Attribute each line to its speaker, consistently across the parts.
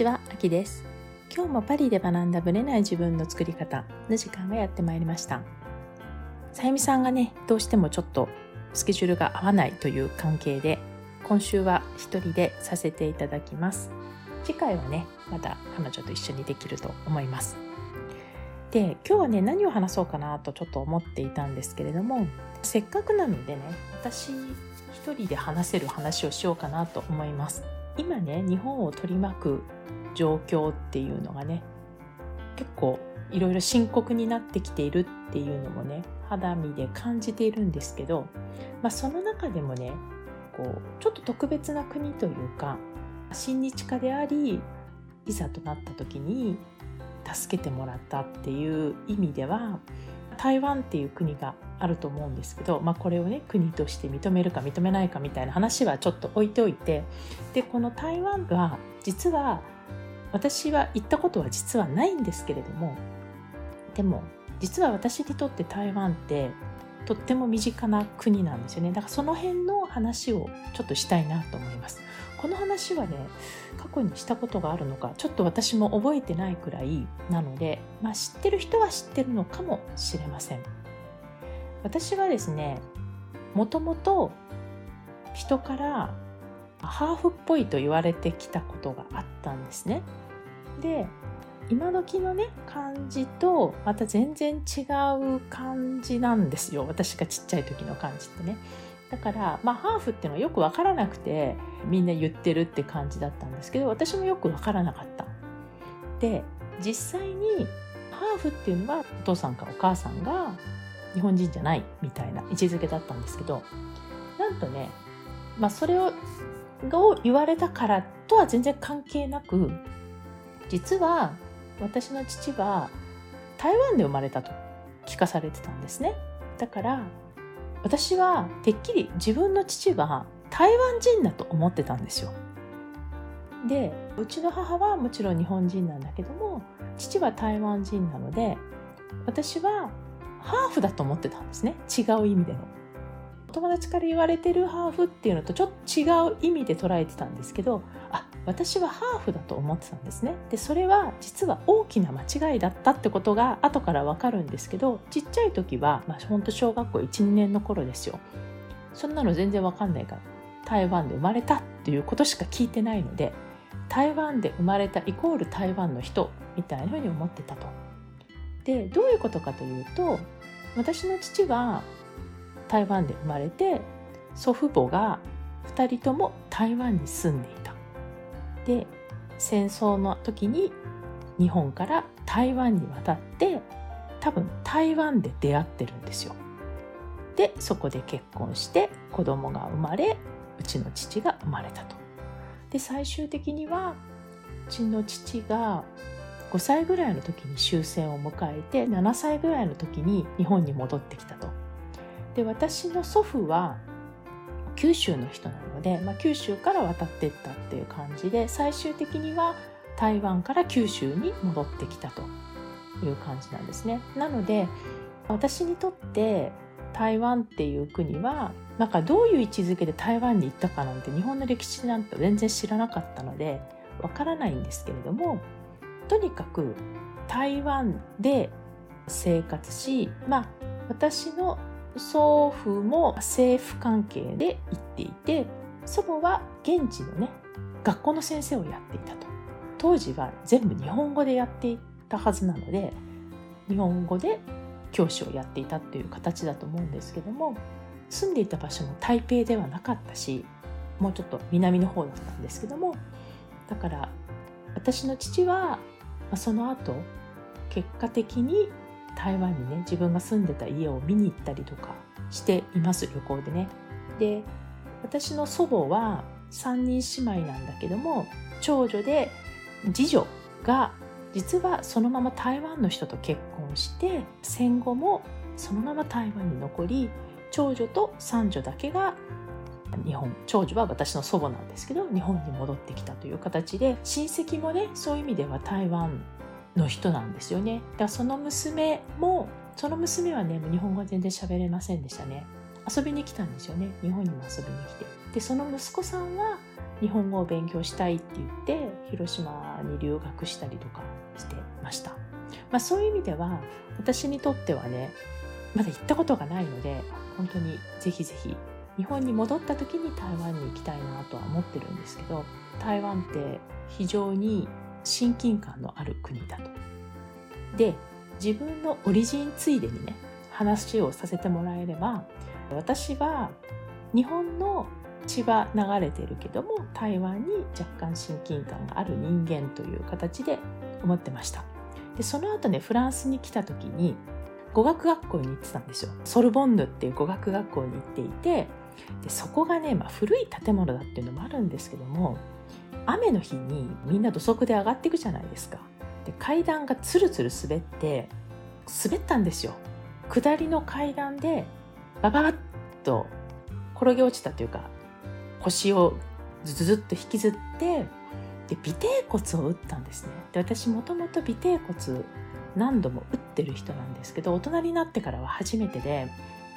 Speaker 1: ちは、あきです。今日もパリで学んだブレない自分の作り方の時間がやってまいりました。さゆみさんがね、どうしてもちょっとスケジュールが合わないという関係で、今週は一人でさせていただきます。次回はね、また彼女と一緒にできると思います。で、今日はね、何を話そうかなとちょっと思っていたんですけれども、せっかくなのでね、私一人で話せる話をしようかなと思います。今ね日本を取り巻く状況っていうのがね結構いろいろ深刻になってきているっていうのもね肌身で感じているんですけど、まあ、その中でもねこうちょっと特別な国というか親日家でありいざとなった時に助けてもらったっていう意味では台湾っていう国があると思うんですけど、まあ、これをね国として認めるか認めないかみたいな話はちょっと置いておいてでこの台湾が実は私は行ったことは実はないんですけれどもでも実は私にとって台湾ってとっても身近な国なんですよね。だからその辺の話をちょっとしたいなと思います。この話はね過去にしたことがあるのかちょっと私も覚えてないくらいなので、まあ、知ってる人は知ってるのかもしれません私はですねもともと人からハーフっぽいと言われてきたことがあったんですね。で今時のね感じとまた全然違う感じなんですよ私がちっちゃい時の感じってね。だからまあハーフっていうのはよく分からなくてみんな言ってるって感じだったんですけど私もよく分からなかった。で実際にハーフっていうのはお父さんかお母さんが日本人じゃないみたいな位置づけだったんですけどなんとね、まあ、それをを言われたからとは全然関係なく実は私の父は台湾で生まれたと聞かされてたんですねだから私はてっきり自分の父は台湾人だと思ってたんですよ。でうちの母はもちろん日本人なんだけども父は台湾人なので私はハーフだと思ってたんですね。違う意味での。友達から言われてるハーフっていうのとちょっと違う意味で捉えてたんですけどあ私はハーフだと思ってたんですねでそれは実は大きな間違いだったってことが後からわかるんですけどちっちゃい時は、まあ、ほんと小学校12年の頃ですよそんなの全然わかんないから台湾で生まれたっていうことしか聞いてないので台湾で生まれたイコール台湾の人みたいなふうに思ってたと。でどういうことかというと私の父は台湾で生まれて祖父母が2人とも台湾に住んでいた。で戦争の時に日本から台湾に渡って多分台湾で出会ってるんですよ。でそこで結婚して子供が生まれうちの父が生まれたと。で最終的にはうちの父が5歳ぐらいの時に終戦を迎えて7歳ぐらいの時に日本に戻ってきたと。で私の祖父は九州の人なので、まあ、九州から渡っていったっていう感じで最終的には台湾から九州に戻ってきたという感じなんですね。なので私にとって台湾っていう国はなんかどういう位置づけで台湾に行ったかなんて日本の歴史なんて全然知らなかったのでわからないんですけれどもとにかく台湾で生活しまあ私の祖父も政府関係で行っていて祖母は現地のね学校の先生をやっていたと。当時は全部日本語でやっていたはずなので日本語で教師をやっていたっていう形だと思うんですけども住んでいた場所も台北ではなかったしもうちょっと南の方だったんですけどもだから私の父はその後結果的に台湾にね自分が住んでた家を見に行ったりとかしています旅行でね。で私の祖母は3人姉妹なんだけども長女で次女が実はそのまま台湾の人と結婚して戦後もそのまま台湾に残り長女と三女だけが日本長女は私の祖母なんですけど日本に戻ってきたという形で親戚もねそういう意味では台湾の人なんですよね。だからその娘もその娘はね日本語は全然喋れませんでしたね。遊びに来たんですよね。日本にも遊びに来て。でその息子さんは日本語を勉強したいって言って広島に留学したりとかしてました、まあ、そういう意味では私にとってはねまだ行ったことがないので本当にぜひぜひ日本に戻った時に台湾に行きたいなとは思ってるんですけど台湾って非常に親近感のある国だと。で自分のオリジンついでにね話をさせてもらえれば私は日本の血は流れてるけども台湾に若干親近感がある人間という形で思ってましたでその後ねフランスに来た時に語学学校に行ってたんですよソルボンヌっていう語学学校に行っていてでそこがね、まあ、古い建物だっていうのもあるんですけども雨の日にみんな土足で上がっていくじゃないですか。で階段がツルツル滑って滑ったんですよ。下りの階段でバババッと転げ落ちたというか腰をズズズッと引きずってで尾てい骨を打ったんですね。で私もともと尾てい骨何度も打ってる人なんですけど大人になってからは初めてで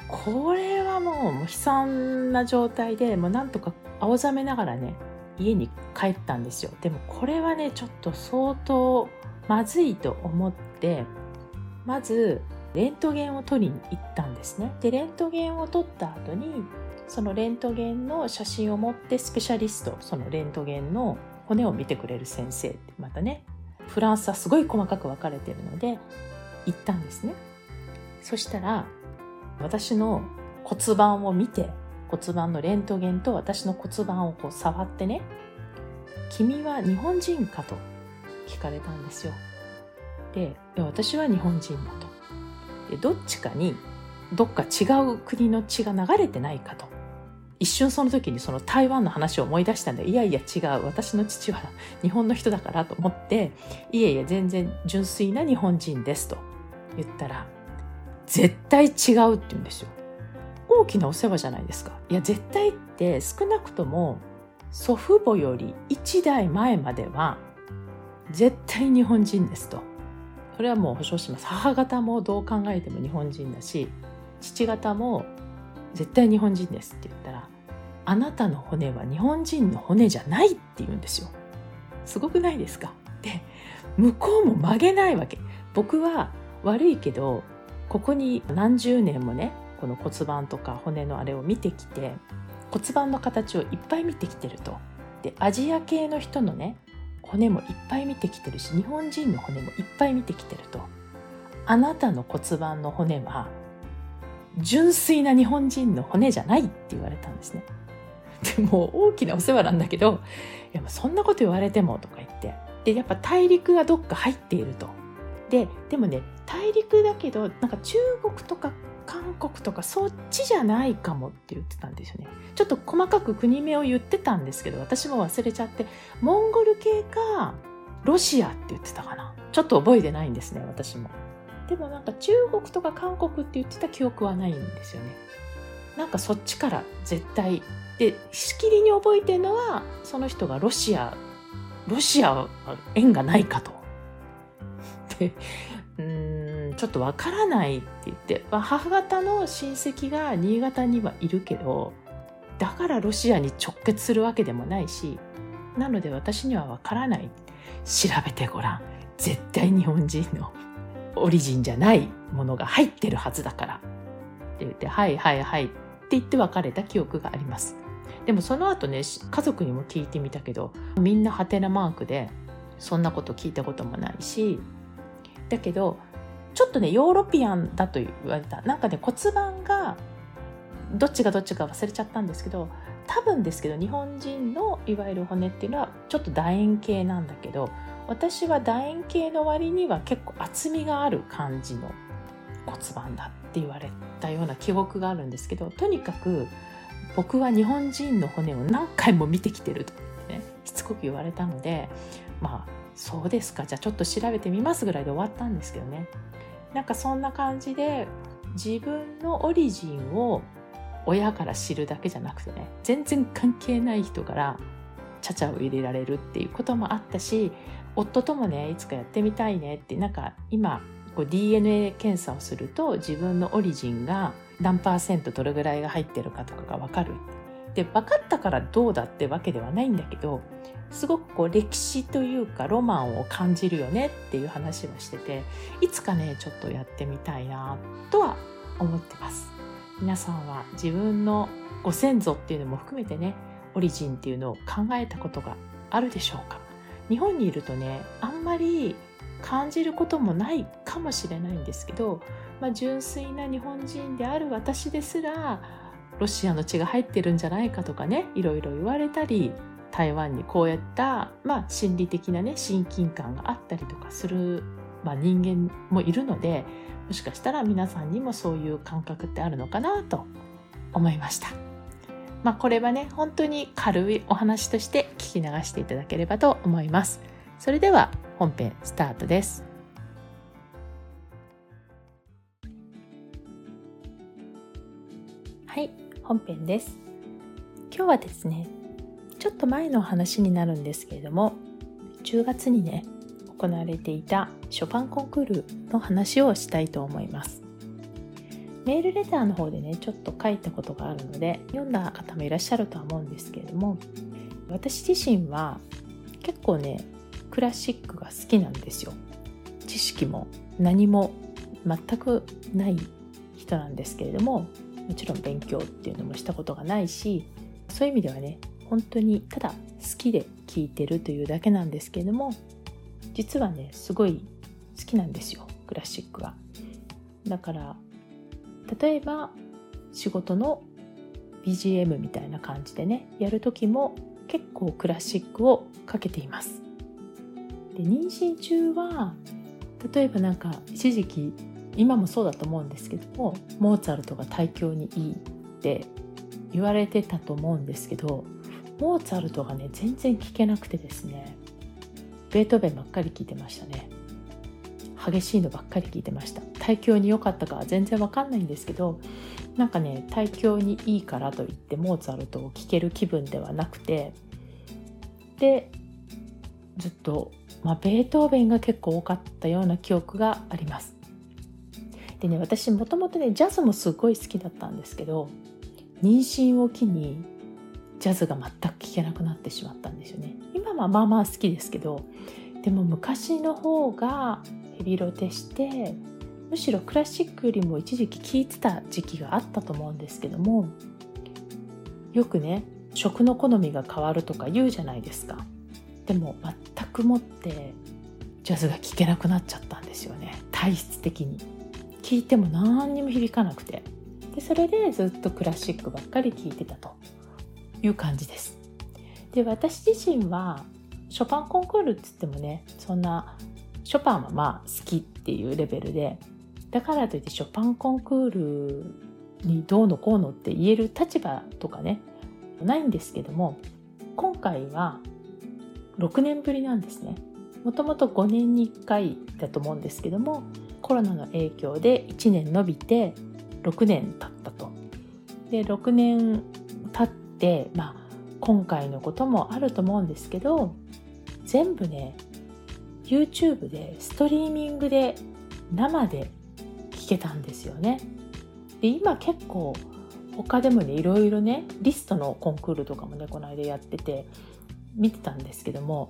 Speaker 1: これはもう悲惨な状態でもうなんとか青ざめながらね家に帰ったんですよ。でもこれはねちょっと相当まずいと思ってまずレントゲンを取りに行ったんですね。でレントゲンを取った後にそのレントゲンの写真を持ってスペシャリストそのレントゲンの骨を見てくれる先生ってまたねフランスはすごい細かく分かれてるので行ったんですね。そしたら私の骨盤を見て骨盤のレントゲンと私の骨盤をこう触ってね「君は日本人か?」と聞かれたんですよ。で私は日本人だと。でどっちかにどっか違う国の血が流れてないかと。一瞬その時にその台湾の話を思い出したんでいやいや違う私の父は日本の人だからと思っていやいや全然純粋な日本人ですと言ったら絶対違うって言うんですよ大きなお世話じゃないですか。いや絶対って少なくとも祖父母より1代前までは絶対日本人ですと。それはもう保証します。母方もどう考えても日本人だし父方も絶対日本人ですって言ったらあなたの骨は日本人の骨じゃないって言うんですよ。すごくないですか。で向こうも曲げないわけ。僕は悪いけどここに何十年もねこの骨盤とか骨のあれを見てきて骨盤の形をいっぱい見てきてるとでアジア系の人のね骨もいっぱい見てきてるし日本人の骨もいっぱい見てきてるとあなたの骨盤の骨は純粋な日本人の骨じゃないって言われたんですね。でも大きなお世話なんだけど、いやそんなこと言われてもとか言って。で、やっぱ大陸がどっか入っていると。で、でもね、大陸だけど、なんか中国とか韓国とかそっちじゃないかもって言ってたんですよね。ちょっと細かく国名を言ってたんですけど、私も忘れちゃって、モンゴル系か、ロシアって言ってたかな。ちょっと覚えてないんですね、私も。でもなんか中国とか韓国って言ってた記憶はないんですよね。なんかそっちから絶対でしきりに覚えてるのはその人がロシアロシアは縁がないかと。でちょっとわからないって言って、まあ、母方の親戚が新潟にはいるけどだからロシアに直結するわけでもないしなので私にはわからない。調べてごらん。絶対日本人のオリジンじゃないものが入ってるはずだから。って言ってはいはいはい。って言って別れた記憶があります。でもその後ね家族にも聞いてみたけどみんなハテナマークでそんなこと聞いたこともないしだけどちょっとねヨーロピアンだと言われた。なんかね骨盤がどっちがどっちか忘れちゃったんですけど多分ですけど日本人のいわゆる骨っていうのはちょっと楕円形なんだけど私は楕円形の割には結構厚みがある感じの骨盤だって言われたような記憶があるんですけどとにかく僕は日本人の骨を何回も見てきてると、ね、しつこく言われたのでまあそうですか。じゃあちょっと調べてみますぐらいで終わったんですけどね。なんかそんな感じで自分のオリジンを親から知るだけじゃなくてね全然関係ない人からちゃちゃを入れられるっていうこともあったし夫ともねいつかやってみたいねってなんか今こう DNA 検査をすると自分のオリジンが何パーセントどれぐらいが入ってるかとかが分かる。で分かったからどうだってわけではないんだけどすごくこう歴史というかロマンを感じるよねっていう話をしてていつかねちょっとやってみたいなとは思ってます。皆さんは自分のご先祖っていうのも含めてねオリジンっていうのを考えたことがあるでしょうか？日本にいるとねあんまり感じることもないかもしれないんですけど、まあ、純粋な日本人である私ですらロシアの血が入ってるんじゃないかとかねいろいろ言われたり台湾にこうやった、まあ、心理的なね親近感があったりとかする、まあ、人間もいるのでもしかしたら皆さんにもそういう感覚ってあるのかなと思いました。まあ、これはね本当に軽いお話として聞き流していただければと思います。それでは本編スタートです。はい、本編です。今日はですね、ちょっと前の話になるんですけれども、10月にね、行われていたショパンコンクールの話をしたいと思います。メールレターの方でね、ちょっと書いたことがあるので、読んだ方もいらっしゃるとは思うんですけれども、私自身は結構ね、クラシックが好きなんですよ知識も何も全くない人なんですけれどももちろん勉強っていうのもしたことがないしそういう意味ではね本当にただ好きで聴いてるというだけなんですけれども実はねすごい好きなんですよクラシックがだから例えば仕事の BGM みたいな感じでねやる時も結構クラシックをかけています。で妊娠中は例えばなんか一時期今もそうだと思うんですけどもモーツァルトが胎教にいいって言われてたと思うんですけどモーツァルトがね全然聞けなくてですね。ベートーベンばっかり聞いてましたね。激しいのばっかり聞いてました。胎教に良かったかは全然わかんないんですけどなんかね胎教にいいからといってモーツァルトを聴ける気分ではなくてでずっとまあ、ベートーベンが結構多かったような記憶があります。でね私もともとねジャズもすごい好きだったんですけど妊娠を機にジャズが全く聴けなくなってしまったんですよね。今はまあまあ好きですけどでも昔の方がヘビロテしてむしろクラシックよりも一時期聴いてた時期があったと思うんですけどもよくね食の好みが変わるとか言うじゃないですか。でも全くもってジャズが聴けなくなっちゃったんですよね体質的に聴いても何にも響かなくてでそれでずっとクラシックばっかり聴いてたという感じです。で私自身はショパンコンクールっつってもねそんなショパンはまあ好きっていうレベルでだからといってショパンコンクールにどうのこうのって言える立場とかねないんですけども今回は6年ぶりなんですね。もともと5年に1回だと思うんですけどもコロナの影響で1年延びて6年経ったと。で6年経ってまあ今回のこともあると思うんですけど全部ね YouTube でストリーミングで生で聞けたんですよねで今結構他でもねいろいろねリストのコンクールとかもねこの間やってて見てたんですけども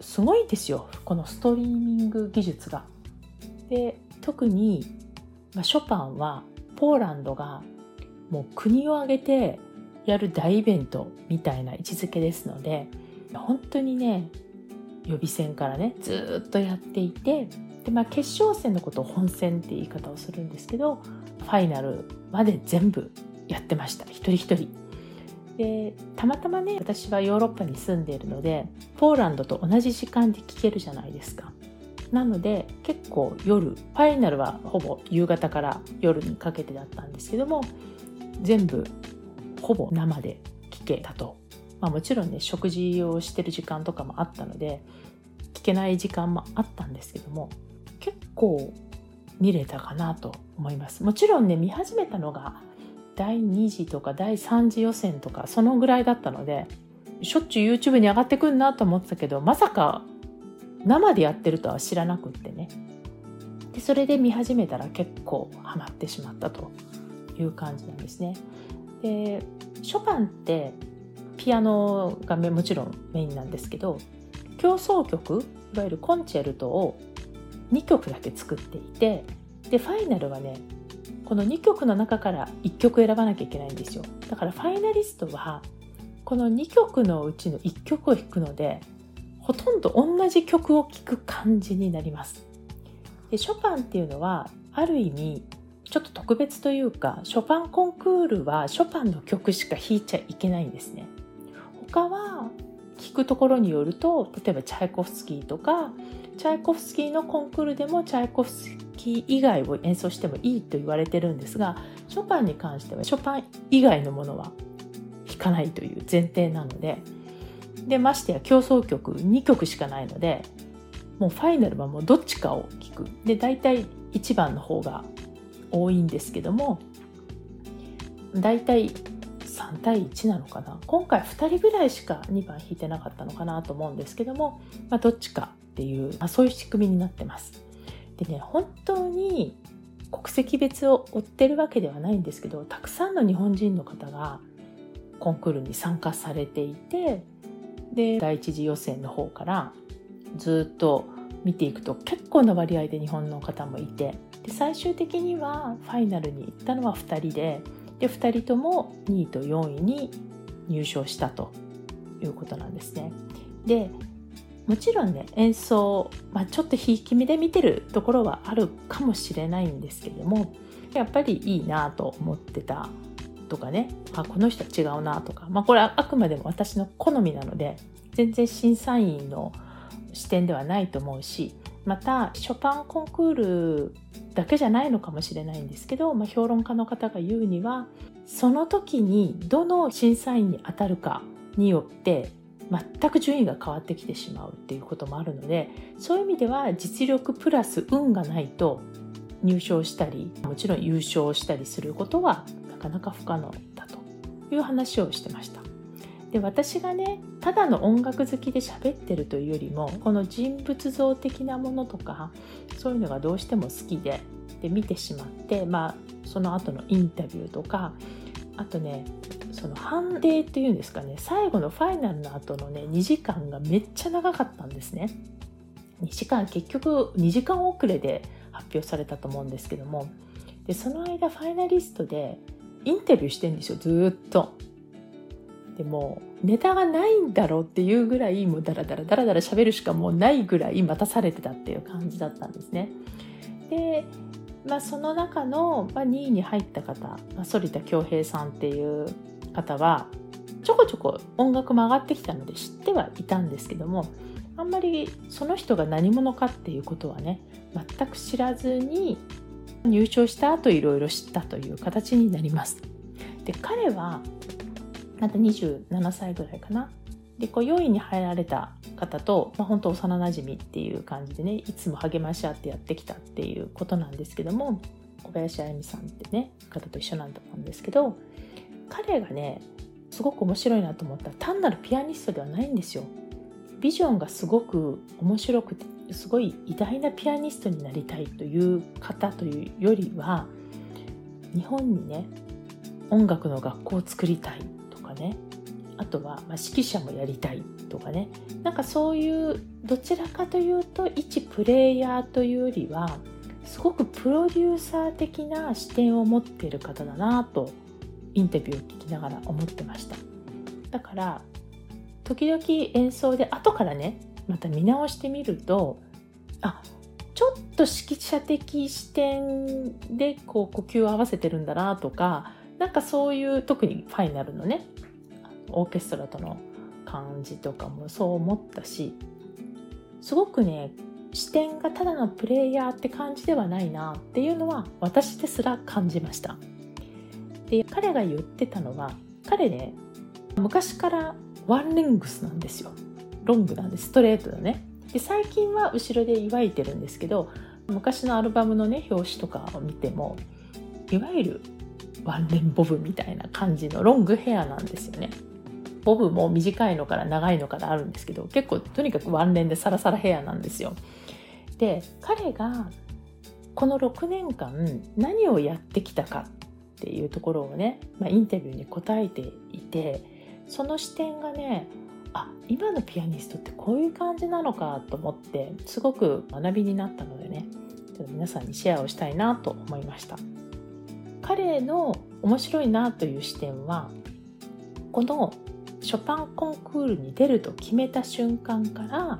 Speaker 1: すごいですよこのストリーミング技術が。で特に、まあ、ショパンはポーランドがもう国を挙げてやる大イベントみたいな位置づけですので本当にね予備選からねずっとやっていてで、まあ、決勝戦のことを本戦って言い方をするんですけどファイナルまで全部やってました一人一人。でたまたまね私はヨーロッパに住んでいるのでポーランドと同じ時間で聞けるじゃないですかなので結構夜ファイナルはほぼ夕方から夜にかけてだったんですけども全部ほぼ生で聞けたと、まあ、もちろんね食事をしてる時間とかもあったので聞けない時間もあったんですけども結構見れたかなと思います。もちろんね見始めたのが第2次とか第3次予選とかそのぐらいだったのでしょっちゅう YouTube に上がってくんなと思ってたけどまさか生でやってるとは知らなくってね。でそれで見始めたら結構ハマってしまったという感じなんですね。でショパンってピアノがもちろんメインなんですけど協奏曲いわゆるコンチェルトを2曲だけ作っていてでファイナルはねこの2曲の中から1曲選ばなきゃいけないんですよ。だからファイナリストはこの2曲のうちの1曲を弾くのでほとんど同じ曲を聴く感じになります。でショパンっていうのはある意味ちょっと特別というかショパンコンクールはショパンの曲しか弾いちゃいけないんですね。他は聞くところによると例えばチャイコフスキーとかチャイコフスキーのコンクールでもチャイコフスキー以外を演奏してもいいと言われてるんですがショパンに関してはショパン以外のものは弾かないという前提なのででましてや競争曲2曲しかないのでもうファイナルはもうどっちかを聴く。で大体1番の方が多いんですけども大体3対1なのかな今回2人ぐらいしか2番弾いてなかったのかなと思うんですけども、まあ、どっちかっていう、まあ、そういう仕組みになってます。でね本当に国籍別を追ってるわけではないんですけどたくさんの日本人の方がコンクールに参加されていてで第一次予選の方からずっと見ていくと結構な割合で日本の方もいてで最終的にはファイナルに行ったのは2人でで2人とも2位と4位に入賞したということなんですね。でもちろんね演奏、まあ、ちょっとひいき目で見てるところはあるかもしれないんですけどもやっぱりいいなと思ってたとかねあこの人は違うなとか、まあ、これはあくまでも私の好みなので全然審査員の視点ではないと思うしまたショパンコンクールだけじゃないのかもしれないんですけど、まあ、評論家の方が言うにはその時にどの審査員に当たるかによって全く順位が変わってきてしまうっていうこともあるのでそういう意味では実力プラス運がないと入賞したりもちろん優勝したりすることはなかなか不可能だという話をしてました。で私がねただの音楽好きで喋ってるというよりもこの人物像的なものとかそういうのがどうしても好きでで見てしまって、まあ、その後のインタビューとかあとねその判定っていうんですかね最後のファイナルの後のね2時間がめっちゃ長かったんですね。2時間結局2時間遅れで発表されたと思うんですけどもでその間ファイナリストでインタビューしてんですよずっと。でもネタがないんだろうっていうぐらいもうダラダラダラダラ喋るしかもうないぐらい待たされてたっていう感じだったんですね。で、まあ、その中の、まあ、2位に入った方、まあ、反田恭平さんっていう方はちょこちょこ音楽も上がってきたので知ってはいたんですけどもあんまりその人が何者かっていうことはね全く知らずに入賞した後いろいろ知ったという形になります。で彼はまだ27歳ぐらいかな。でこう4位に入られた方と、まあ、本当幼なじみっていう感じでねいつも励まし合ってやってきたっていうことなんですけども小林あゆみさんってね方と一緒なんだったんですけど彼がねすごく面白いなと思ったら単なるピアニストではないんですよ。ビジョンがすごく面白くてすごい偉大なピアニストになりたいという方というよりは日本にね音楽の学校を作りたいね。あとは、まあ、指揮者もやりたいとかね。なんかそういうどちらかというと一プレイヤーというよりはすごくプロデューサー的な視点を持っている方だなとインタビューを聞きながら思ってました。だから時々演奏で後からねまた見直してみるとあちょっと指揮者的視点でこう呼吸を合わせてるんだなとかなんかそういう特にファイナルのねオーケストラとの感じとかもそう思ったしすごくね視点がただのプレイヤーって感じではないなっていうのは私ですら感じました。で彼が言ってたのは彼ね昔からワンレングスなんですよ。ロングなんです。ストレートだね。で最近は後ろで祝いてるんですけど昔のアルバムのね表紙とかを見てもいわゆるワンレンボブみたいな感じのロングヘアなんですよねボブも短いのから長いのからあるんですけど結構とにかくワンレンでサラサラヘアなんですよ。で彼がこの6年間何をやってきたかっていうところをね、まあ、インタビューに答えていてその視点がねあ今のピアニストってこういう感じなのかと思ってすごく学びになったのでねちょっと皆さんにシェアをしたいなと思いました彼の面白いなという視点はこのショパンコンクールに出ると決めた瞬間から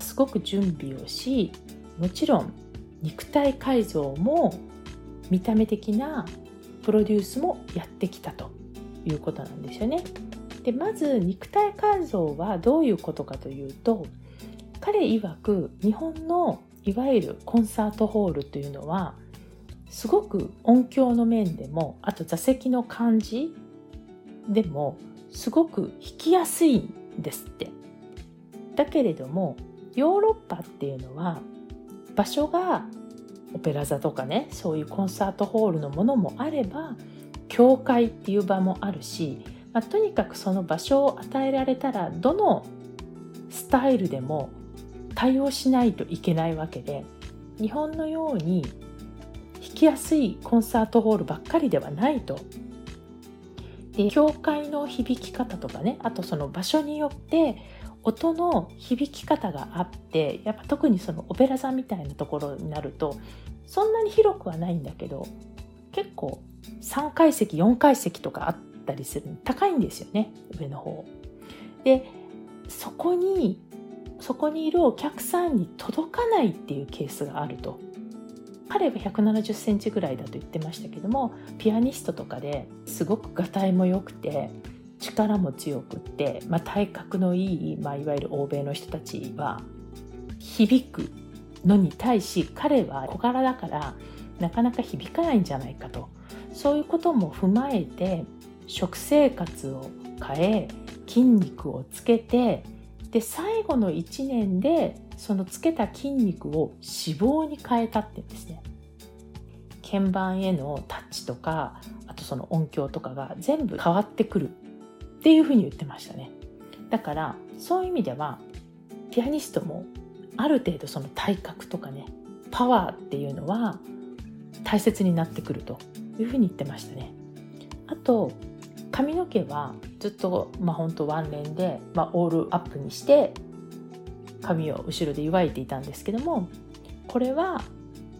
Speaker 1: すごく準備をしもちろん肉体改造も見た目的なプロデュースもやってきたということなんですよね。でまず肉体改造はどういうことかというと彼曰く日本のいわゆるコンサートホールというのはすごく音響の面でもあと座席の感じでもすごく弾きやすいんですって。だけれどもヨーロッパっていうのは場所がオペラ座とかねそういうコンサートホールのものもあれば教会っていう場もあるし、まあ、とにかくその場所を与えられたらどのスタイルでも対応しないといけないわけで日本のようにきやすいコンサートホールばっかりではないと。で教会の響き方とかねあとその場所によって音の響き方があってやっぱ特にそのオペラ座みたいなところになるとそんなに広くはないんだけど結構3階席4階席とかあったりする高いんですよね上の方。でそこにそこにいるお客さんに届かないっていうケースがあると。彼は170センチぐらいだと言ってましたけどもピアニストとかですごくがたいも良くて力も強くって、まあ、体格のいい、まあ、いわゆる欧米の人たちは響くのに対し彼は小柄だからなかなか響かないんじゃないかと。そういうことも踏まえて食生活を変え筋肉をつけてで最後の1年でそのつけた筋肉を脂肪に変えたって言うんですね。鍵盤へのタッチとかあとその音響とかが全部変わってくるっていうふうに言ってましたねだからそういう意味ではピアニストもある程度その体格とかねパワーっていうのは大切になってくるというふうに言ってましたねあと髪の毛はずっとまあ本当ワンレンで、まあ、オールアップにして髪を後ろで祝いていたんですけどもこれは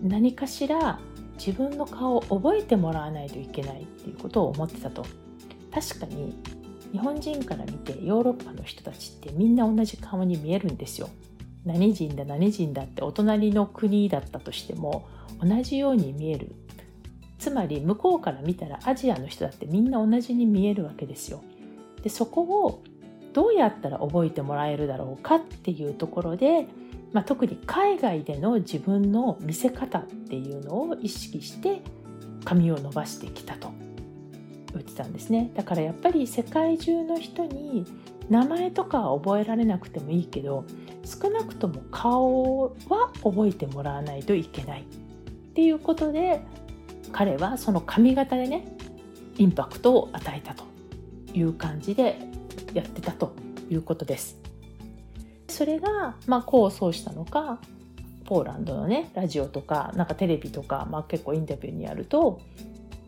Speaker 1: 何かしら自分の顔を覚えてもらわないといけないっていうことを思ってたと確かに日本人から見てヨーロッパの人たちってみんな同じ顔に見えるんですよ。何人だ何人だってお隣の国だったとしても同じように見えるつまり向こうから見たらアジアの人だってみんな同じに見えるわけですよ。でそこをどうやったら覚えてもらえるだろうかっていうところで、まあ、特に海外での自分の見せ方っていうのを意識して髪を伸ばしてきたと。言ってたんですね。だからやっぱり世界中の人に名前とかは覚えられなくてもいいけど少なくとも顔は覚えてもらわないといけないっていうことで彼はその髪型でねインパクトを与えたという感じでやってたということです。それが、まあ、功を奏したのかポーランドのねラジオとかなんかテレビとか、まあ、結構インタビューにやると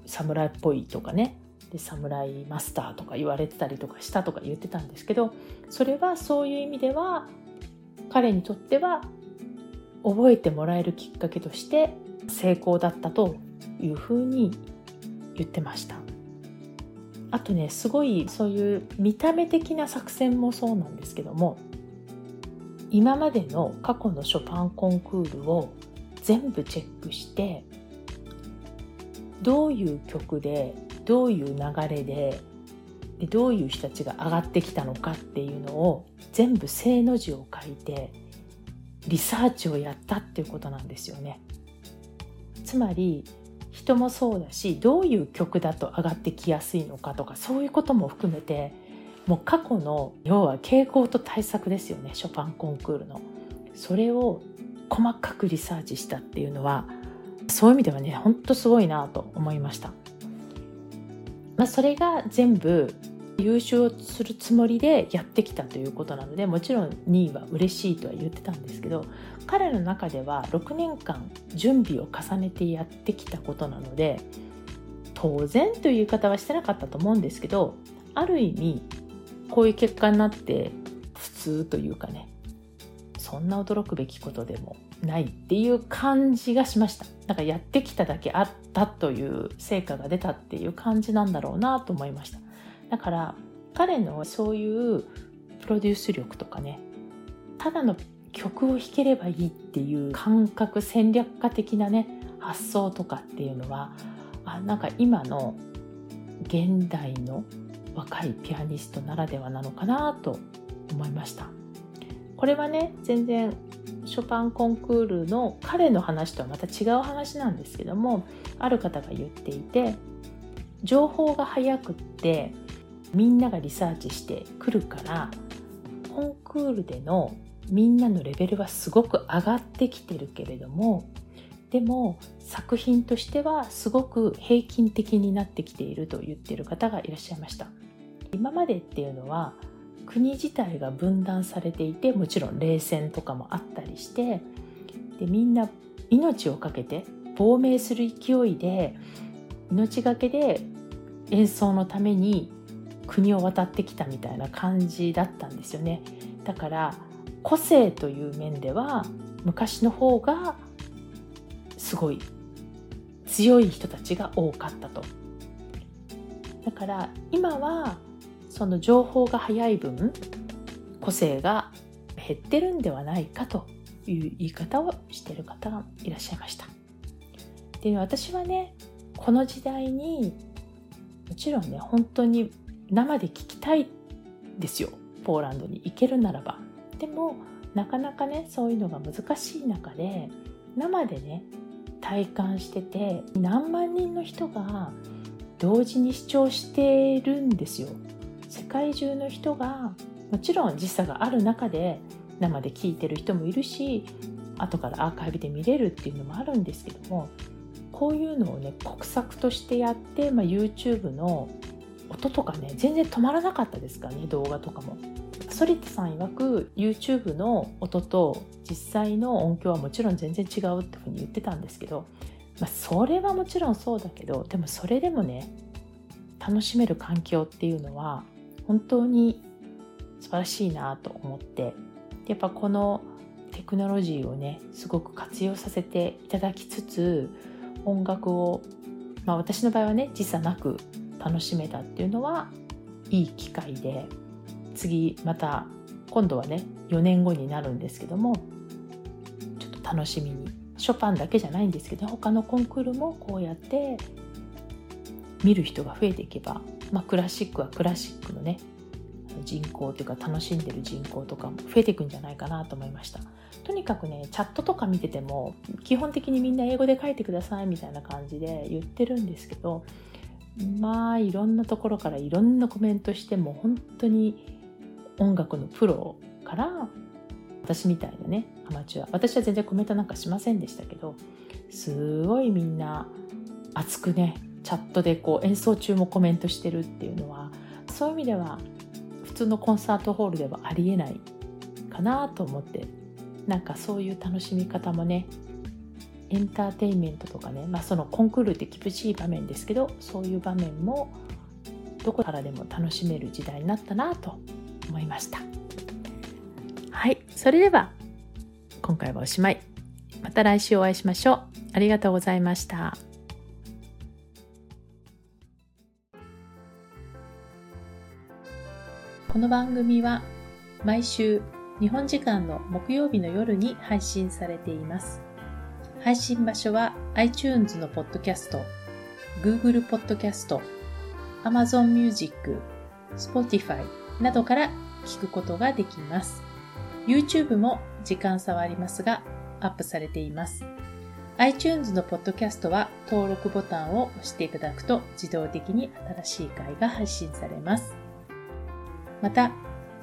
Speaker 1: 侍っぽいとかねで侍マスターとか言われてたりとかしたとか言ってたんですけどそれはそういう意味では彼にとっては覚えてもらえるきっかけとして成功だったというふうに言ってましたあとねすごいそういう見た目的な作戦もそうなんですけども今までの過去のショパンコンクールを全部チェックしてどういう曲でどういう流れででどういう人たちが上がってきたのかっていうのを全部正の字を書いてリサーチをやったっていうことなんですよね。つまり人もそうだしどういう曲だと上がってきやすいのかとかそういうことも含めてもう過去の要は傾向と対策ですよねショパンコンクールの。それを細かくリサーチしたっていうのはそういう意味ではねほんとすごいなと思いました。まあ、それが全部優勝するつもりでやってきたということなのでもちろん2位は嬉しいとは言ってたんですけど彼の中では6年間準備を重ねてやってきたことなので当然という言い方はしてなかったと思うんですけどある意味こういう結果になって普通というかねそんな驚くべきことでもないっていう感じがしました。だかやってきただけあったという成果が出たっていう感じなんだろうなと思いました。だから彼のそういうプロデュース力とかねただの曲を弾ければいいっていう感覚戦略家的なね発想とかっていうのはあなんか今の現代の若いピアニストならではなのかなと思いました。これはね全然ショパンコンクールの彼の話とはまた違う話なんですけどもある方が言っていて情報が早くってみんながリサーチしてくるからコンクールでのみんなのレベルはすごく上がってきてるけれどもでも作品としてはすごく平均的になってきていると言ってる方がいらっしゃいました。今までっていうのは国自体が分断されていてもちろん冷戦とかもあったりしてでみんな命を懸けて亡命する勢いで命がけで演奏のために国を渡ってきたみたいな感じだったんですよね。だから個性という面では昔の方がすごい強い人たちが多かったと。だから今はその情報が早い分個性が減ってるんではないかという言い方をしてる方がいらっしゃいました。で私はねこの時代にもちろんね本当に生で聞きたいですよ。ポーランドに行けるならば。でもなかなかねそういうのが難しい中で生でね体感してて何万人の人が同時に視聴してるんですよ世界中の人がもちろん時差がある中で生で聞いてる人もいるし後からアーカイブで見れるっていうのもあるんですけどもこういうのをね国策としてやって、まあ、YouTube の音とかね全然止まらなかったですからね動画とかも。ソリットさん曰く YouTube の音と実際の音響はもちろん全然違うってふうに言ってたんですけど、まあ、それはもちろんそうだけどでもそれでもね楽しめる環境っていうのは本当に素晴らしいなと思ってやっぱこのテクノロジーをねすごく活用させていただきつつ音楽を、まあ、私の場合はね時差なく楽しめたっていうのはいい機会で次また今度はね4年後になるんですけどもちょっと楽しみに。ショパンだけじゃないんですけど他のコンクールもこうやって見る人が増えていけば、まあ、クラシックはクラシックのね人口というか楽しんでる人口とかも増えていくんじゃないかなと思いました。とにかくねチャットとか見てても基本的にみんな英語で書いてくださいみたいな感じで言ってるんですけどまあいろんなところからいろんなコメントしても本当に音楽のプロから私みたいなねアマチュア。私は全然コメントなんかしませんでしたけどすごいみんな熱くねチャットでこう演奏中もコメントしてるっていうのはそういう意味では普通のコンサートホールではありえないかなと思ってなんかそういう楽しみ方もねエンターテインメントとかね、まあ、そのコンクールって厳しい場面ですけどそういう場面もどこからでも楽しめる時代になったなと思いました。はい。それでは今回はおしまい。また来週お会いしましょう。ありがとうございました。この番組は毎週日本時間の木曜日の夜に配信されています。配信場所は iTunes のポッドキャスト、Google ポッドキャスト、Amazon Music、Spotify などから聞くことができます。YouTube も時間差はありますが、アップされています。iTunes のポッドキャストは登録ボタンを押していただくと自動的に新しい回が配信されます。また、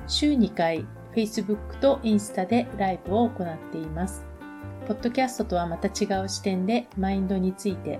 Speaker 1: 週2回 Facebook とインスタでライブを行っています。ポッドキャストとはまた違う視点でマインドについて、